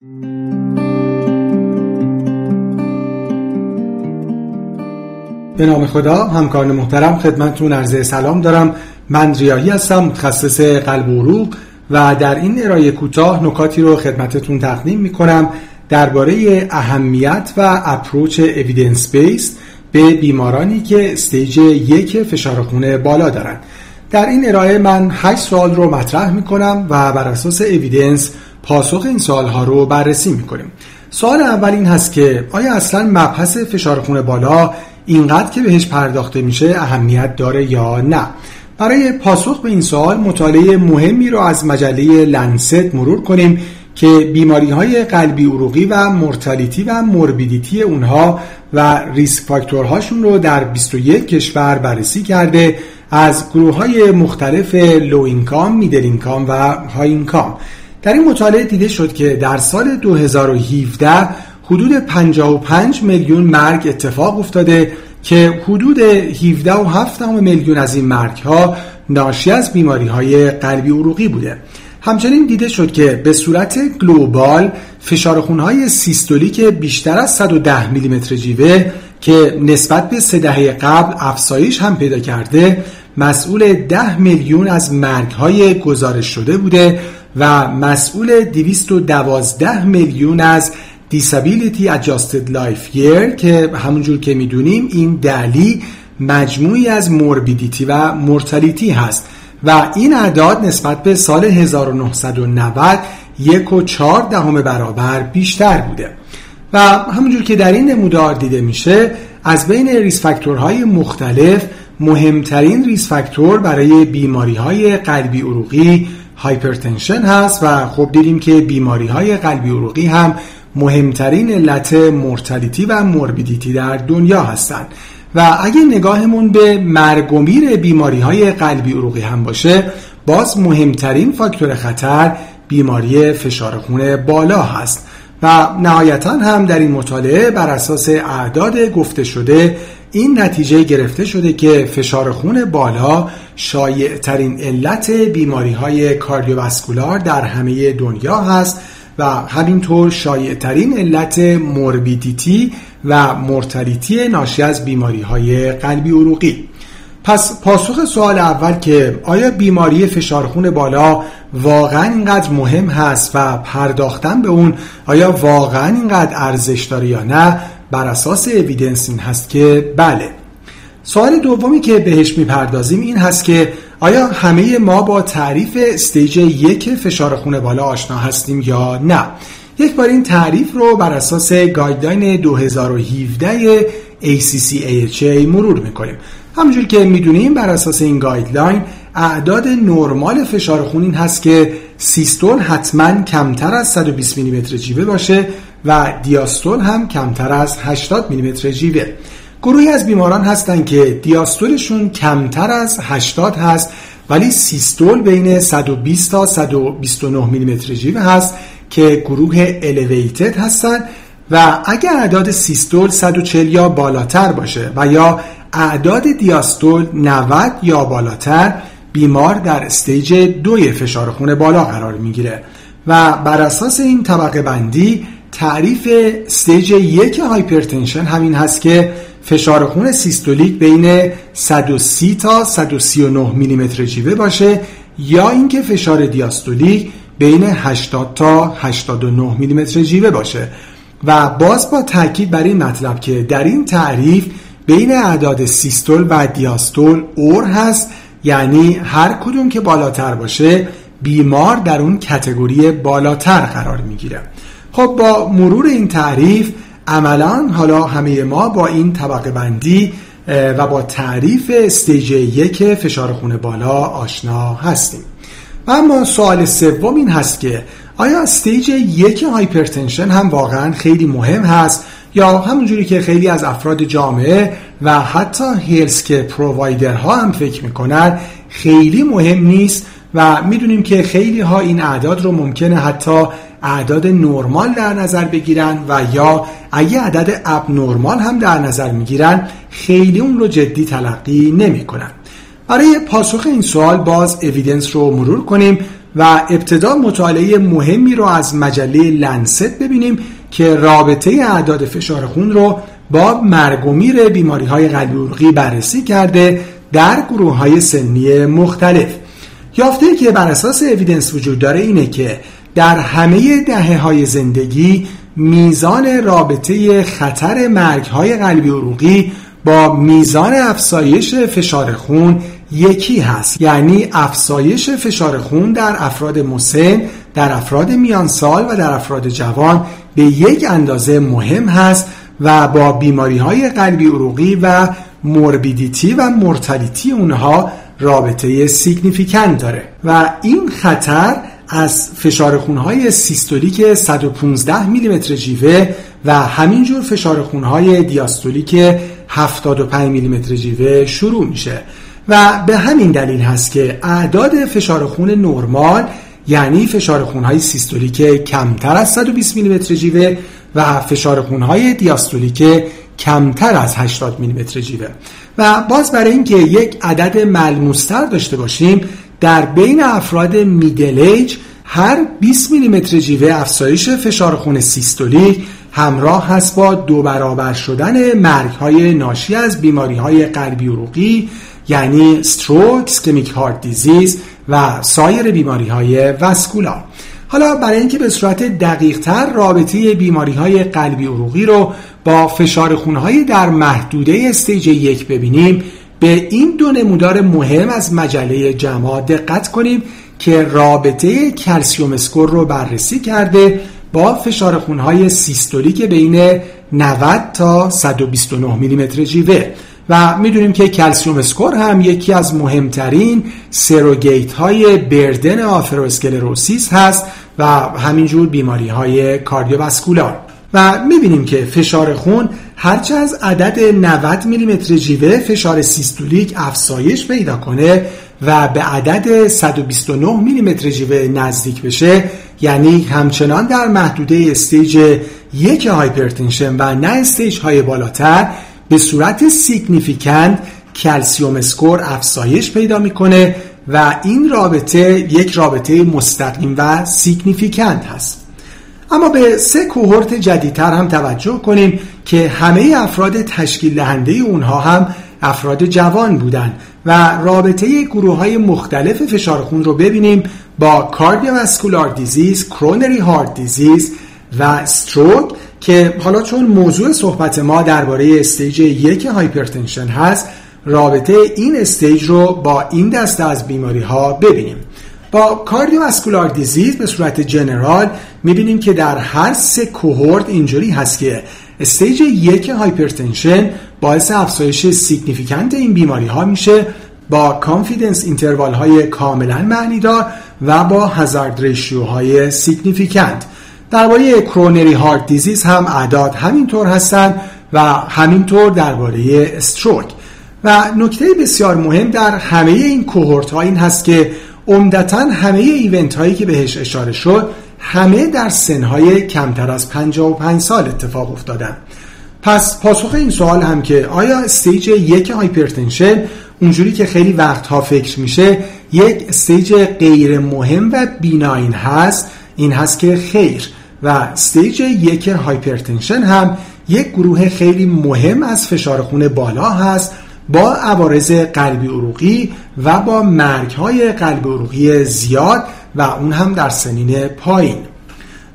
به نام خدا همکاران محترم خدمتتون عرض سلام دارم. من ریاهی هستم متخصص قلب و عروق و در این ارائه کوتاه نکاتی رو خدمتتون تقدیم می‌کنم درباره اهمیت و اپروچ اویدنس بیس به بیمارانی که استیج یک فشار خون بالا دارند در این ارائه من 8 سوال رو مطرح می‌کنم و بر اساس اویدنس پاسخ این سوال ها رو بررسی می‌کنیم. سوال اول این هست که آیا اصلا مبحث فشار خون بالا اینقدر که بهش پرداخته میشه اهمیت داره یا نه؟ برای پاسخ به این سوال مطالعه مهمی رو از مجله لنست مرور کنیم که بیماری های قلبی عروقی و مرتلیتی و موربیدیتی اونها و ریسک فاکتورهاشون رو در 21 کشور بررسی کرده از گروه های مختلف لو اینکام، میدل اینکام و های اینکام. در این مطالعه دیده شد که در سال 2017 حدود 55 میلیون مرگ اتفاق افتاده که حدود 17.7 میلیون از این مرگ ها ناشی از بیماری های قلبی عروقی بوده. همچنین دیده شد که به صورت گلوبال فشار خونهای سیستولیک بیشتر از 110 میلیمتر جیوه که نسبت به سه دهه قبل افزایش هم پیدا کرده مسئول 10 میلیون از مرگ های گزارش شده بوده و مسئول 212 میلیون از Disability Adjusted Life Year که همونجور که می‌دونیم این دلی مجموعی از موربیدیتی و مورتالیتی هست و این اعداد نسبت به سال 1990 یک و چهار دهم برابر بیشتر بوده. و همونجور که در این نمودار دیده میشه از بین risk factor های مختلف مهمترین risk factor برای بیماری های قلبی عروقی hypertension هست و خب دیدیم که بیماری های قلبی عروقی هم مهمترین علت mortality و morbidity در دنیا هستند. و اگه نگاهمون به مرگ و میر بیماری های قلبی عروقی هم باشه باز مهمترین فاکتور خطر بیماری فشار خون بالا هست. و نهایتا هم در این مطالعه بر اساس اعداد گفته شده این نتیجه گرفته شده که فشار خون بالا شایع ترین علت بیماری های کاردیوواسکولار در همه دنیا هست و همینطور شایع ترین علت موربیدیتی و مرتلیتی ناشی از بیماری های قلبی عروقی. پس پاسخ سوال اول که آیا بیماری فشار خون بالا واقعا اینقدر مهم هست و پرداختن به اون آیا واقعا اینقدر ارزش داره یا نه بر اساس evidence این هست که بله. سوال دومی که بهش می‌پردازیم این هست که آیا همه ما با تعریف stage یک فشار خون بالا آشنا هستیم یا نه؟ یک بار این تعریف رو بر اساس guideline 2017 ACC/AHA مرور می‌کنیم. همونجور که می‌دونیم بر اساس این guideline اعداد نرمال فشار خون این هست که سیستول حتما کمتر از 120 میلیمتر جیوه باشه و دیاستول هم کمتر از 80 میلیمتر جیوه گروهی از بیماران هستند که دیاستولشون کمتر از 80 هست ولی سیستول بین 120 تا 129 میلیمتر جیوه هست که گروه elevated هستند و اگر اعداد سیستول 140 یا بالاتر باشه و یا اعداد دیاستول 90 یا بالاتر بیمار در stage دوی فشار خون بالا قرار می‌گیره. و بر اساس این طبقه بندی تعریف stage یک hypertension همین هست که فشار خون systolic بین 130 تا 139 میلیمتر جیوه باشه یا اینکه فشار diastolic بین 80 تا 89 میلیمتر جیوه باشه. و باز با تاکید بر این مطلب که در این تعریف بین اعداد سیستول و دیاستول اور هست یعنی هر کدوم که بالاتر باشه بیمار در اون کتگوری بالاتر قرار می‌گیره. خب با مرور این تعریف عملا حالا همه ما با این طبقه بندی و با تعریف استیج یک فشار خون بالا آشنا هستیم. و اما سوال سوم این هست که آیا stage یک hypertension هم واقعا خیلی مهم هست؟ یا همونجوری که خیلی از افراد جامعه و حتی healthcare provider ها هم فکر می‌کنن خیلی مهم نیست و می‌دونیم که خیلی ها این اعداد رو ممکنه حتی اعداد نرمال در نظر بگیرن و یا اگه عدد abnormal هم در نظر می‌گیرن خیلی اون رو جدی تلقی نمی‌کنن. برای پاسخ این سوال باز evidence رو مرور کنیم و ابتدا مطالعه مهمی رو از مجله لنست ببینیم که رابطه اعداد فشار خون رو با مرگ و میر بیماری های قلبی بررسی کرده در گروه های سنی مختلف. یافته که بر اساس اویدنس وجود داره اینه که در همه دهه های زندگی میزان رابطه خطر مرگ های قلبی عروقی با میزان افزایش فشار خون یکی هست. یعنی افزایش فشار خون در افراد مسن در افراد میان سال و در افراد جوان به یک اندازه مهم هست و با بیماری های قلبی عروقی و morbidity و mortality اونها رابطه significant داره. و این خطر از فشار خونهای systolic 115 میلیمتر جیوه و همینجور فشار خونهای diastolic 75 میلیمتر جیوه شروع میشه. و به همین دلیل هست که اعداد فشار خون نرمال یعنی فشار خونهای سیستولیک کمتر از 120 میلیمتر جیوه و فشار خونهای دیاستولیک کمتر از 80 میلیمتر جیوه. و باز برای اینکه یک عدد ملموستر داشته باشیم در بین افراد میدل ایج هر 20 میلیمتر جیوه افزایش فشار خون سیستولیک همراه هست با دو برابر شدن مرگ های ناشی از بیماری های قلبی عروقی یعنی stroke، ischemic heart disease و سایر بیماری های vascular حالا برای اینکه به صورت دقیق تر رابطه بیماری های قلبی عروقی رو با فشار خونهای در محدوده stage یک ببینیم به این دو نمودار مهم از مجله JAMA دقت کنیم که رابطه calcium score رو بررسی کرده با فشار خونهای systolic بین 90 تا 129 میلیمتر جیوه. و می‌دونیم که calcium score هم یکی از مهمترین surrogate های burden atherosclerosis هست و همینجور بیماری های cardiovascular. و می‌بینیم که فشار خون هرچه از عدد 90 میلیمتر جیوه فشار systolic افزایش پیدا کنه و به عدد 129 میلیمتر جیوه نزدیک بشه یعنی همچنان در محدوده stage یک hypertension و نه stage های بالاتر به صورت significant calcium score افزایش پیدا می‌کنه و این رابطه یک رابطه مستقیم و significant هست. اما به سه cohort جدیدتر هم توجه کنیم که همه افراد تشکیل دهنده اونها هم افراد جوان بودند و رابطه گروه های مختلف فشار خون رو ببینیم با cardiovascular disease، coronary heart disease و stroke که حالا چون موضوع صحبت ما درباره stage یک hypertension هست رابطه این stage رو با این دسته از بیماری ها ببینیم. با cardiovascular disease به صورت general می‌بینیم که در هر سه cohort اینجوری هست که stage یک hypertension باعث افزایش significant این بیماری ها میشه با confidence interval های کاملا معنیدار و با hazard ratio های significant. درباره coronary heart disease هم اعداد همینطور هستند و همینطور درباره stroke و نکته بسیار مهم در همه این cohort ها این هست که عمدتا همه event هایی که بهش اشاره شد همه در سنهای کمتر از 55 سال اتفاق افتادن. پس پاسخ این سوال هم که آیا stage یک hypertension اونجوری که خیلی وقتها فکر میشه یک استیج غیر مهم و بینابین هست؟ این هست که خیر. و stage یک hypertension هم یک گروه خیلی مهم از فشار خون بالا هست با عوارض قلبی عروقی و با مرگ های قلبی عروقی زیاد و اون هم در سنین پایین.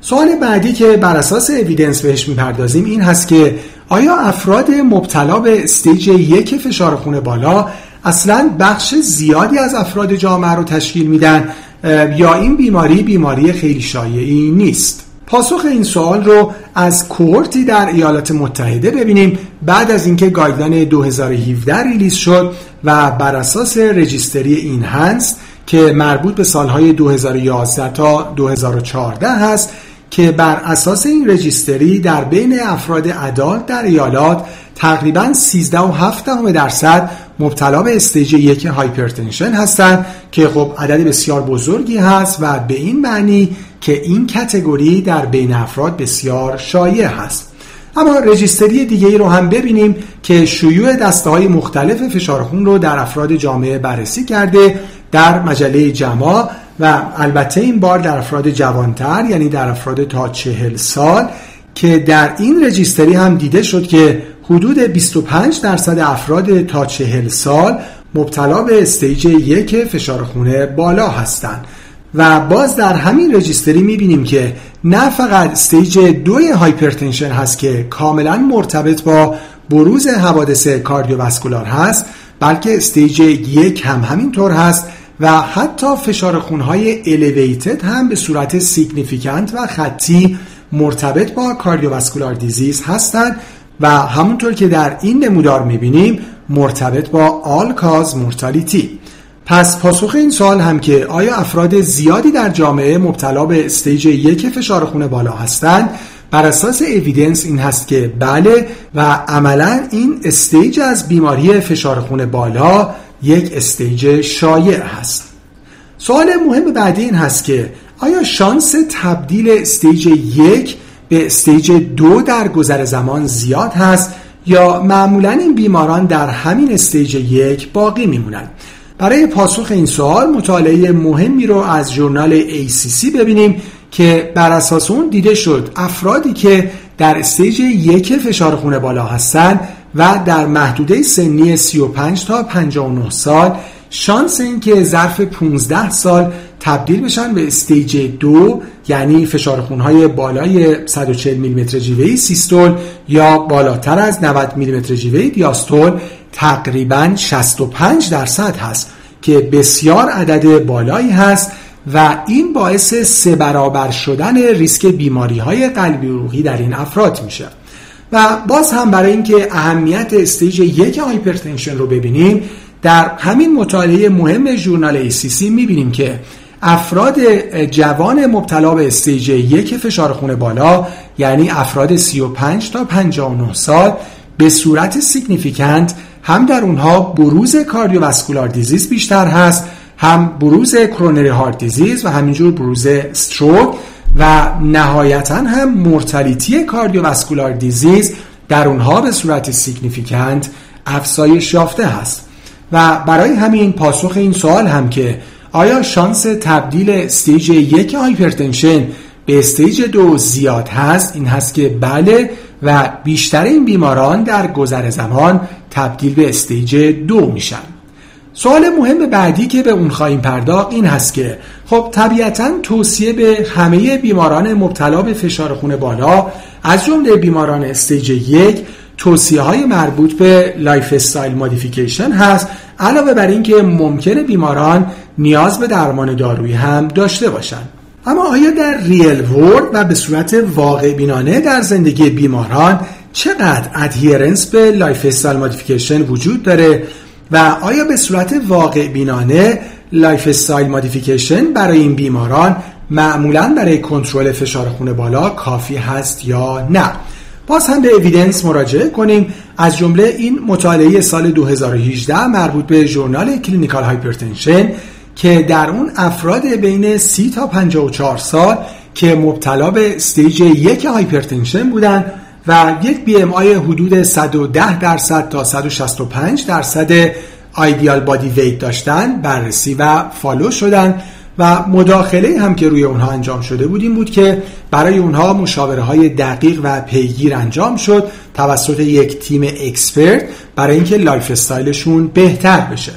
سوال بعدی که بر اساس evidence بهش می‌پردازیم این هست که آیا افراد مبتلا به stage یک فشار خون بالا اصلا بخش زیادی از افراد جامعه رو تشکیل میدن یا این بیماری بیماری خیلی شایعی نیست؟ پاسخ این سوال رو از cohortی در ایالات متحده ببینیم بعد از اینکه guideline 2017 release شد و بر اساس registry NHANES که مربوط به سالهای 2011 تا 2014 هست که بر اساس این registry در بین افراد adult در ایالات تقریبا 13.7 درصد مبتلا به stage یک hypertension هستند که خب عدد بسیار بزرگی هست و به این معنی که این category در بین افراد بسیار شایع هست. اما registry دیگه ای رو هم ببینیم که شیوع دسته های مختلف فشار خون رو در افراد جامعه بررسی کرده در مجله JAMA و البته این بار در افراد جوانتر یعنی در افراد تا چهل سال که در این registry هم دیده شد که حدود 25 درصد افراد تا چهل سال مبتلا به stage یک فشار خون بالا هستند. و باز در همین registry می‌بینیم که نه فقط stage دوی hypertension هست که کاملا مرتبط با بروز حوادث cardiovascular هست بلکه stage یک هم همینطور هست و حتی فشار خونهای elevated هم به صورت significant و خطی مرتبط با cardiovascular disease هستند و همونطور که در این نمودار می‌بینیم مرتبط با all-cause mortality پس پاسخ این سوال هم که آیا افراد زیادی در جامعه مبتلا به stage یک فشار خون بالا هستند؟ بر اساس evidence این هست که بله و عملا این stage از بیماری فشار خون بالا یک stage شایع هست. سوال مهم بعدی این هست که آیا شانس تبدیل stage یک به stage دو در گذر زمان زیاد هست یا معمولا این بیماران در همین stage یک باقی میمونند؟ برای پاسخ این سوال مطالعه مهمی رو از ژورنال ACC ببینیم که بر اساس اون دیده شد افرادی که در stage یک فشار خون بالا هستند و در محدوده سنی 35 تا 59 سال شانس اینکه ظرف 15 سال تبدیل بشن به stage دو یعنی فشار خونهای بالای 140 میلیمتر جیوه‌ی سیستول یا بالاتر از 90 میلیمتر جیوه‌ی دیاستول تقریبا 65 درصد هست که بسیار عدد بالایی هست و این باعث سه برابر شدن ریسک بیماری های قلبی عروقی در این افراد میشه. و باز هم برای اینکه اهمیت stage یک hypertension رو ببینیم در همین مطالعه مهم ژورنال ACC می‌بینیم که افراد جوان مبتلا به stage یک فشار خون بالا یعنی افراد 35 تا 59 سال به صورت significant هم در اونها بروز cardiovascular disease بیشتر هست هم بروز coronary heart disease و همینجور بروز stroke و نهایتا هم mortality cardiovascular disease در اونها به صورت significant افزایش یافته هست. و برای همین پاسخ این سوال هم که آیا شانس تبدیل stage یک hypertension به stage دو زیاد هست؟ این هست که بله و بیشتر این بیماران در گذر زمان تبدیل به stage دو میشن. سوال مهم بعدی که به اون خواهیم پرداخت این هست که خب طبیعتا توصیه به همه بیماران مبتلا به فشار خون بالا از جمله بیماران stage یک توصیه های مربوط به lifestyle modification هست علاوه بر اینکه ممکنه بیماران نیاز به درمان دارویی هم داشته باشند اما آیا در real world و به صورت واقع بینانه در زندگی بیماران چقدر adherence به lifestyle modification وجود داره و آیا به صورت واقع بینانه lifestyle modification برای این بیماران معمولا برای کنترل فشار خون بالا کافی هست یا نه؟ باز هم به evidence مراجعه کنیم. از جمله این مطالعه سال 2018 مربوط به ژورنال Clinical Hypertension که در اون افراد بین 30 تا 54 سال که مبتلا به stage یک hypertension بودن و یک BMI حدود 110 درصد تا 165 درصد ideal body weight داشتن بررسی و follow شدن و مداخله هم که روی اونها انجام شده بود این بود که برای اونها مشاوره های دقیق و پیگیر انجام شد توسط یک تیم expert برای اینکه lifestyle شون بهتر بشه.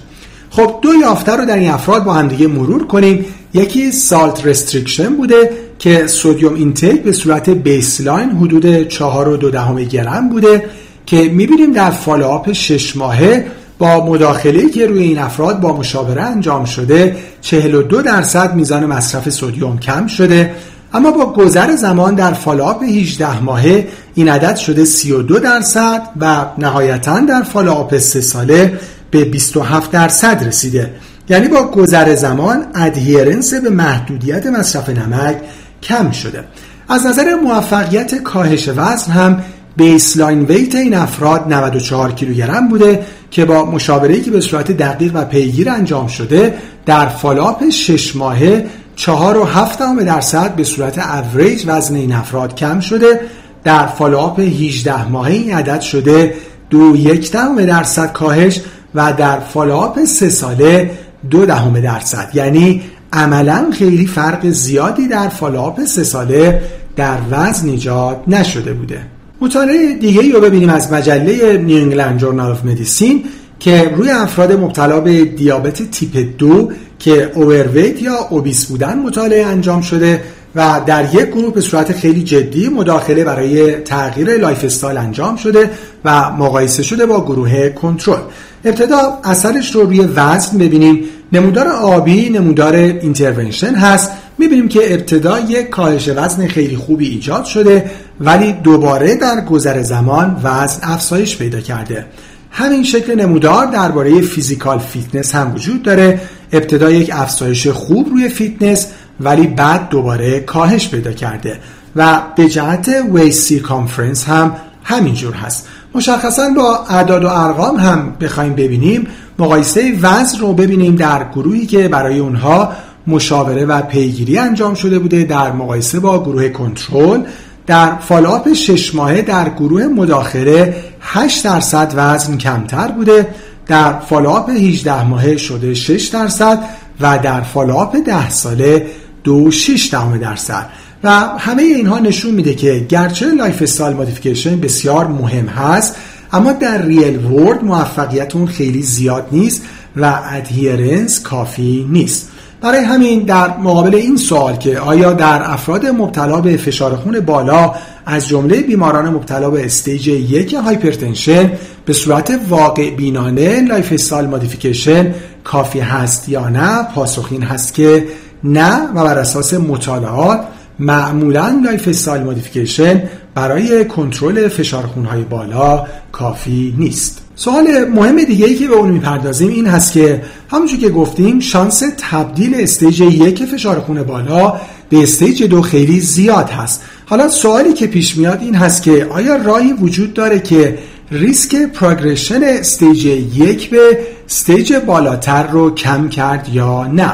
خب دو یافته رو در این افراد با هم دیگه مرور کنیم. یکی salt restriction بوده که sodium intake به صورت baseline حدود 4 و دو دهم گرم بوده که می‌بینیم در follow-up 6 ماهه با مداخله که روی این افراد با مشاوره انجام شده 42 درصد میزان مصرف sodium کم شده. اما با گذر زمان در follow-up 18 ماهه این عدد شده 32 درصد و نهایتا در follow-up 3 ساله به 27 درصد رسیده. یعنی با گذر زمان adherence به محدودیت مصرف نمک کم شده. از نظر موفقیت کاهش وزن هم baseline weight این افراد 94 کیلوگرم بوده که با مشاوره‌ای که به صورت دقیق و پیگیر انجام شده در follow-up 6 ماهه 4 و 7 درصد به صورت اوریج وزن این افراد کم شده. در follow-up 18 ماهه این عدد شده دو یک درصد کاهش و در follow-up سه ساله دو دهم درصد. یعنی عملا خیلی فرق زیادی در follow-up سه ساله در وزن ایجاد نشده بوده. مطالعه دیگه رو ببینیم از مجله New England Journal of Medicine که روی افراد مبتلا به دیابت تیپ دو که overweight یا obese بودن مطالعه انجام شده و در یک گروه به صورت خیلی جدی مداخله برای تغییر lifestyle انجام شده و مقایسه شده با گروه کنترل. ابتدا اثرش رو روی وزن ببینیم. نمودار آبی نمودار intervention هست. می‌بینیم که ابتدا یک کاهش وزن خیلی خوبی ایجاد شده ولی دوباره در گذر زمان وزن افزایش پیدا کرده. همین شکل نمودار درباره physical fitness هم وجود داره. ابتدا یک افزایش خوب روی فیتنس ولی بعد دوباره کاهش پیدا کرده و به جهت waist circumference هم همینجور هست. مشخصا با اعداد و ارقام هم بخوایم ببینیم مقایسه وزن رو ببینیم در گروهی که برای اونها مشاوره و پیگیری انجام شده بوده در مقایسه با گروه کنترل. در follow-up شش ماهه در گروه مداخله 8 درصد وزن کمتر بوده در follow-up 18 ماهه شده 6 درصد و در follow-up 10 ساله 2.6 درصد. و همه اینها نشون میده که گرچه lifestyle modification بسیار مهم هست اما در real world موفقیت اون خیلی زیاد نیست و adherence کافی نیست. برای همین در مقابل این سوال که آیا در افراد مبتلا به فشار خون بالا از جمله بیماران مبتلا به stage یک hypertension به صورت واقع بینانه lifestyle modification کافی هست یا نه؟ پاسخ این هست که نه و بر اساس مطالعات معمولا lifestyle modification برای کنترل فشار خونهای بالا کافی نیست. سوال مهم دیگه ای که به اون می‌پردازیم این هست که همونجور که گفتیم شانس تبدیل stage یک فشار خون بالا به stage دو خیلی زیاد هست. حالا سوالی که پیش میاد این هست که آیا راهی وجود داره که ریسک progression stage یک به stage بالاتر رو کم کرد یا نه؟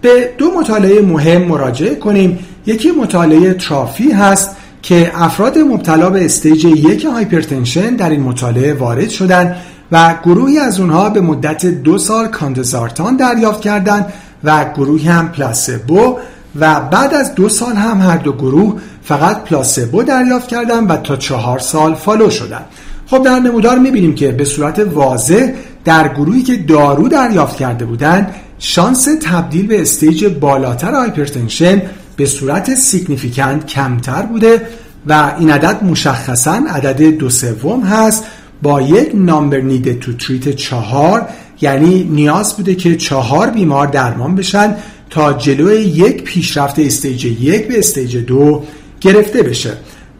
به دو مطالعه مهم مراجعه کنیم. یکی مطالعه TROPHY هست که افراد مبتلا به stage یک hypertension در این مطالعه وارد شدند و گروهی از اونها به مدت دو سال کاندسارتان دریافت کردند و گروهی هم placebo و بعد از دو سال هم هر دو گروه فقط placebo دریافت کردند و تا چهار سال follow شدند خب در نمودار می‌بینیم که به صورت واضح در گروهی که دارو دریافت کرده بودند شانس تبدیل به stage بالاتر hypertension به صورت significant کمتر بوده و این عدد مشخصا عدد دو سوم هست با یک number needed to treat چهار یعنی نیاز بوده که چهار بیمار درمان بشن تا جلوی یک پیشرفت stage یک به stage دو گرفته بشه.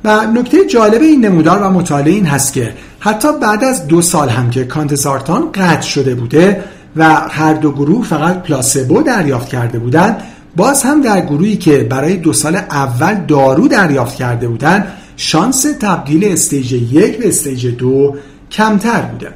و نکته جالب این نمودار و مطالعه این هست که حتی بعد از دو سال هم که کاندسارتان قطع شده بوده و هر دو گروه فقط placebo دریافت کرده بودند. باز هم در گروهی که برای دو سال اول دارو دریافت کرده بودند شانس تبدیل stage یک به stage دو کمتر بوده.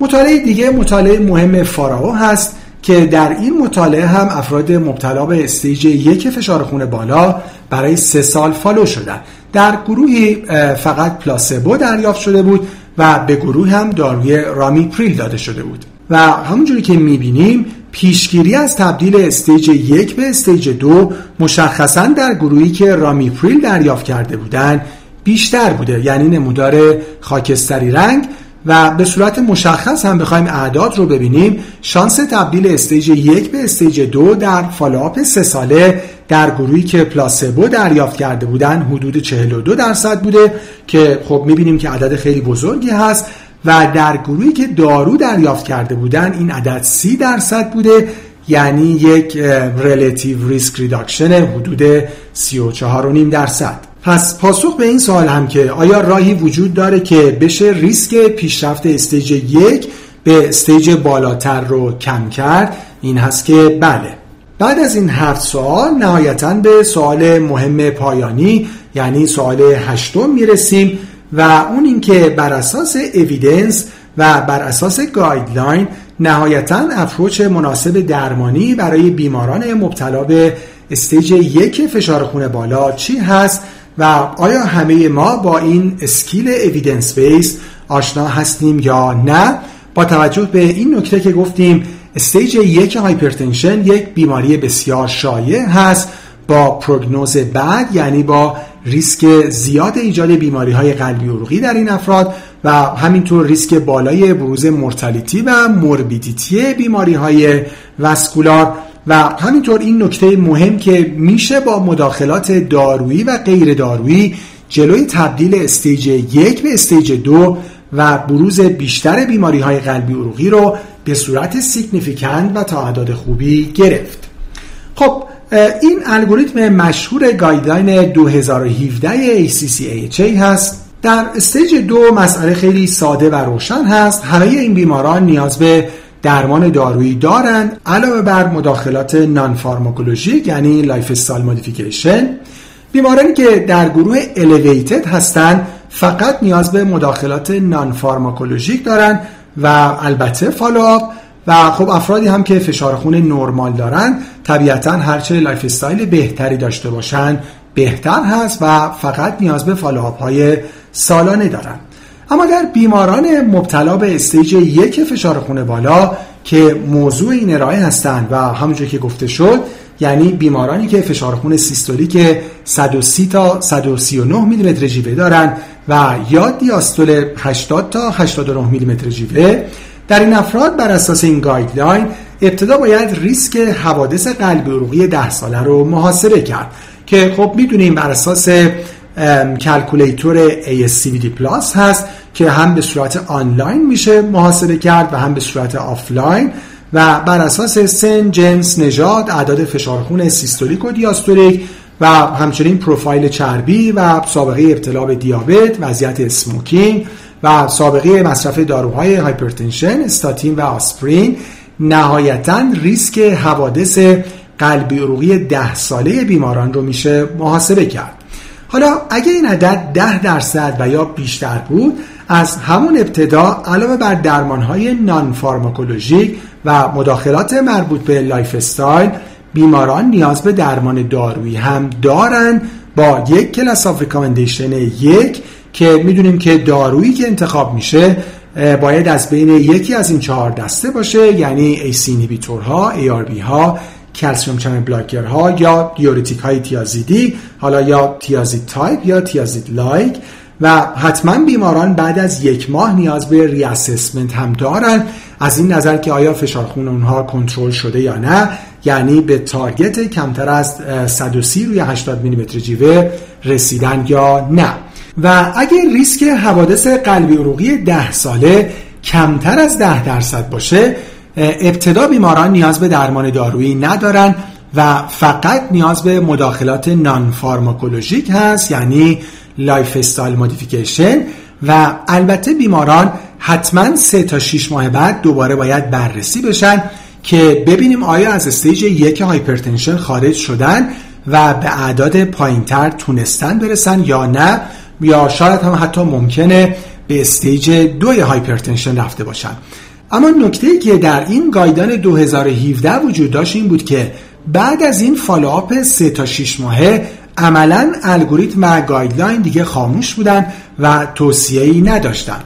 مطالعه دیگه مطالعه مهم PHARAO هست که در این مطالعه هم افراد مبتلا به stage یک فشار خون بالا برای سه سال follow شدن. در گروهی فقط placebo دریافت شده بود و به گروه هم داروی رامیپریل داده شده بود. و همونجوری که می‌بینیم پیشگیری از تبدیل stage یک به stage دو مشخصا در گروهی که رامیپریل دریافت کرده بودند بیشتر بوده. یعنی نمودار خاکستری رنگ و به صورت مشخص هم بخوایم اعداد رو ببینیم شانس تبدیل stage یک به stage دو در follow-up سه ساله در گروهی که placebo دریافت کرده بودن حدود 42 درصد بوده که خب می‌بینیم که عدد خیلی بزرگی هست. و در گروهی که دارو دریافت کرده بودن این عدد 30 درصد بوده یعنی یک relative risk reduction حدود 34.5 درصد. پس پاسخ به این سوال هم که آیا راهی وجود داره که بشه ریسک پیشرفت stage یک به stage بالاتر رو کم کرد؟ این هست که بله. بعد از این هفت سوال نهایتا به سوال مهم پایانی یعنی سوال هشتم می‌رسیم. و اون اینکه بر اساس evidence و بر اساس guideline نهایتا approach مناسب درمانی برای بیماران مبتلا به stage یک فشار خون بالا چی هست و آیا همه ما با این skill evidence base آشنا هستیم یا نه؟ با توجه به این نکته که گفتیم stage یک hypertension یک بیماری بسیار شایع هست. با prognosis بد یعنی با ریسک زیاد ایجاد بیماری های قلبی عروقی در این افراد و همینطور ریسک بالای بروز mortality و morbidity بیماری های vascular. و همینطور این نکته مهم که میشه با مداخلات دارویی و غیر دارویی جلوی تبدیل stage یک به stage دو و بروز بیشتر بیماری های قلبی عروقی رو به صورت significant و تا حد خوبی گرفت. خب این الگوریتم مشهور guideline 2017 ACC/AHA هست. در stage دو مسئله خیلی ساده و روشن هست. همه این بیماران نیاز به درمان دارویی دارند علاوه بر مداخلات non-pharmacologic یعنی lifestyle modification بیمارانی که در گروه elevated هستند فقط نیاز به مداخلات non-pharmacologic دارند و البته follow-up و خب افرادی هم که فشار خون نرمال دارن طبیعتا هرچه lifestyle بهتری داشته باشن بهتر هست و فقط نیاز به follow-up های سالانه دارن. اما در بیماران مبتلا به stage یک فشار خون بالا که موضوع این ارائه هستند و همونجور که گفته شد یعنی بیمارانی که فشار خون سیستولیک 130 تا 139 میلیمتر جیوه دارند و یا دیاستول 80 تا 89 میلیمتر جیوه در این افراد بر اساس این guideline ابتدا باید ریسک حوادث قلبی عروقی 10 ساله رو محاسبه کرد که خب می‌دونیم بر اساس calculator ASCVD Plus هست که هم به صورت آنلاین میشه محاسبه کرد و هم به صورت آفلاین و بر اساس سن، جنس، نژاد، اعداد فشار خون سیستولیک و دیاستولیک و همچنین پروفایل چربی و سابقه ابتلا به دیابت، وضعیت smoking و سابقه مصرف داروهای hypertension، استاتین و آسپرین نهایتا ریسک حوادث قلبی عروقی ده ساله بیماران رو میشه محاسبه کرد. حالا اگه این عدد ده درصد و یا بیشتر بود از همون ابتدا علاوه بر درمانهای non-pharmacologic و مداخلات مربوط به lifestyle بیماران نیاز به درمان دارویی هم دارن. با یک class of recommendation یک که می‌دونیم که دارویی که انتخاب میشه باید از بین یکی از این چهار دسته باشه یعنی ACE ها، ARB ها calcium channel blocker ها یا دیورتیک های تیازیدی حالا یا thiazide type یا thiazide like و حتما بیماران بعد از یک ماه نیاز به ریاسسمنت هم دارن. از این نظر که آیا فشار خون اونها کنترل شده یا نه یعنی به تارگت کمتر از 130 روی 80 میلیمتر جیوه رسیدن یا نه. و اگر ریسک حوادث قلبی عروقی 10 ساله کمتر از 10 درصد باشه ابتدا بیماران نیاز به درمان دارویی ندارن و فقط نیاز به مداخلات نان فارماکولوژیک هست یعنی lifestyle modification و البته بیماران حتما سه تا 6 ماه بعد دوباره باید بررسی بشن که ببینیم آیا از stage یک hypertension خارج شدن و به اعداد پایینتر تونستن برسن یا نه. یا شاید هم حتی ممکنه به stage دوی hypertension رفته باشن. اما نکته که در این guideline 2017 وجود داشت این بود که بعد از این follow-up 3 تا 6 ماهه عملا الگوریتم و guideline دیگه خاموش بودن و توصیه‌ای نداشتن.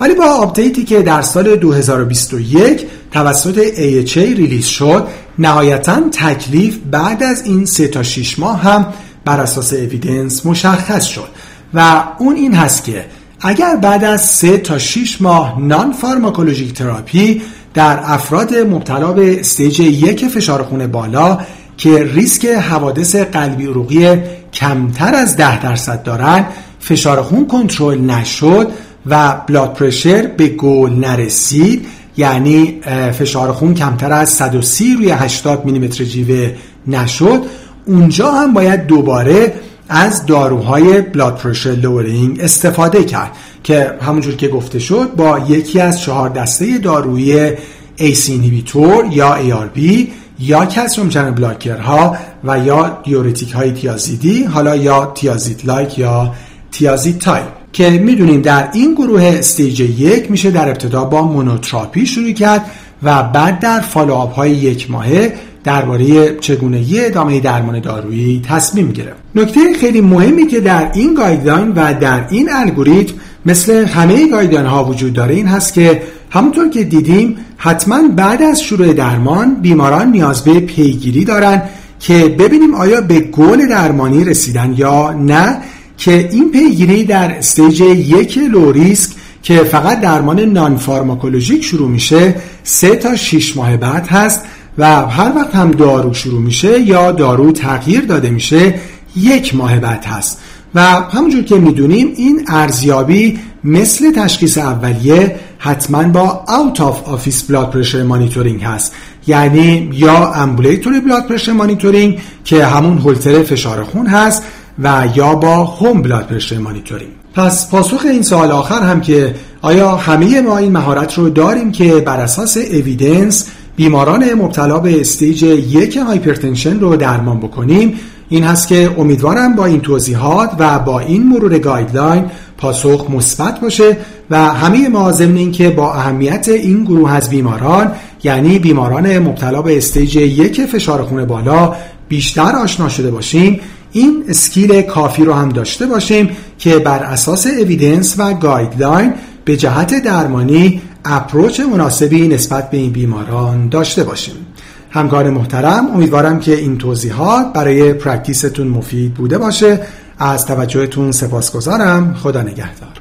ولی با update ی که در سال 2021 توسط AHA release شد نهایتا تکلیف بعد از این 3 تا 6 ماه هم بر اساس evidence مشخص شد. و اون این هست که اگر بعد از 3 تا 6 ماه non-pharmacologic therapy در افراد مبتلا به stage یک فشار خون بالا که ریسک حوادث قلبی عروقی کمتر از 10 درصد دارند فشار خون کنترل نشد و blood pressure به گل نرسید. یعنی فشار خون کمتر از 130 روی 80 میلیمتر جیوه نشد. اونجا هم باید دوباره از داروهای blood pressure lowering استفاده کرد که همونجور که گفته شد با یکی از چهار دسته دارویی ACE inhibitor یا ARB یا calcium channel blocker ها و یا دیورتیک های تیازیدی حالا یا thiazide like یا thiazide type که می‌دونیم در این گروه stage یک میشه در ابتدا با monotherapy شروع کرد و بعد در follow-up های یک ماهه درباره چگونگی ادامه درمان دارویی تصمیم گرفت. نکته خیلی مهمی که در این guideline و در این الگوریتم مثل همه guideline ها وجود داره این هست که همونطور که دیدیم حتما بعد از شروع درمان بیماران نیاز به پیگیری دارن که ببینیم آیا به گل درمانی رسیدن یا نه که این پیگیری در stage یک low risk که فقط درمان non-pharmacologic شروع میشه سه تا 6 ماه بعد هست و هر وقت هم دارو شروع میشه یا دارو تغییر داده میشه یک ماه بعد هست. و همونجور که می‌دونیم این ارزیابی مثل تشخیص اولیه حتما با out of office blood pressure monitoring هست. یعنی یا ambulatory blood pressure monitoring که همون هولتر فشار خون هست و یا با home blood pressure monitoring پس پاسخ این سوال آخر هم که آیا همه ما این مهارت رو داریم که بر اساس evidence بیماران مبتلا به stage یک hypertension رو درمان بکنیم. این هست که امیدوارم با این توضیحات و با این مرور guideline پاسخ مثبت باشه و همه ما ضمن اینکه با اهمیت این گروه از بیماران یعنی بیماران مبتلا به stage یک فشار خون بالا بیشتر آشنا شده باشیم. این skill کافی رو هم داشته باشیم که بر اساس evidence و guideline به جهت درمانی approach مناسبی نسبت به این بیماران داشته باشیم. همکار محترم امیدوارم که این توضیحات برای پرکتیستون مفید بوده باشه. از توجهتون سپاسگزارم. خدا نگهدار.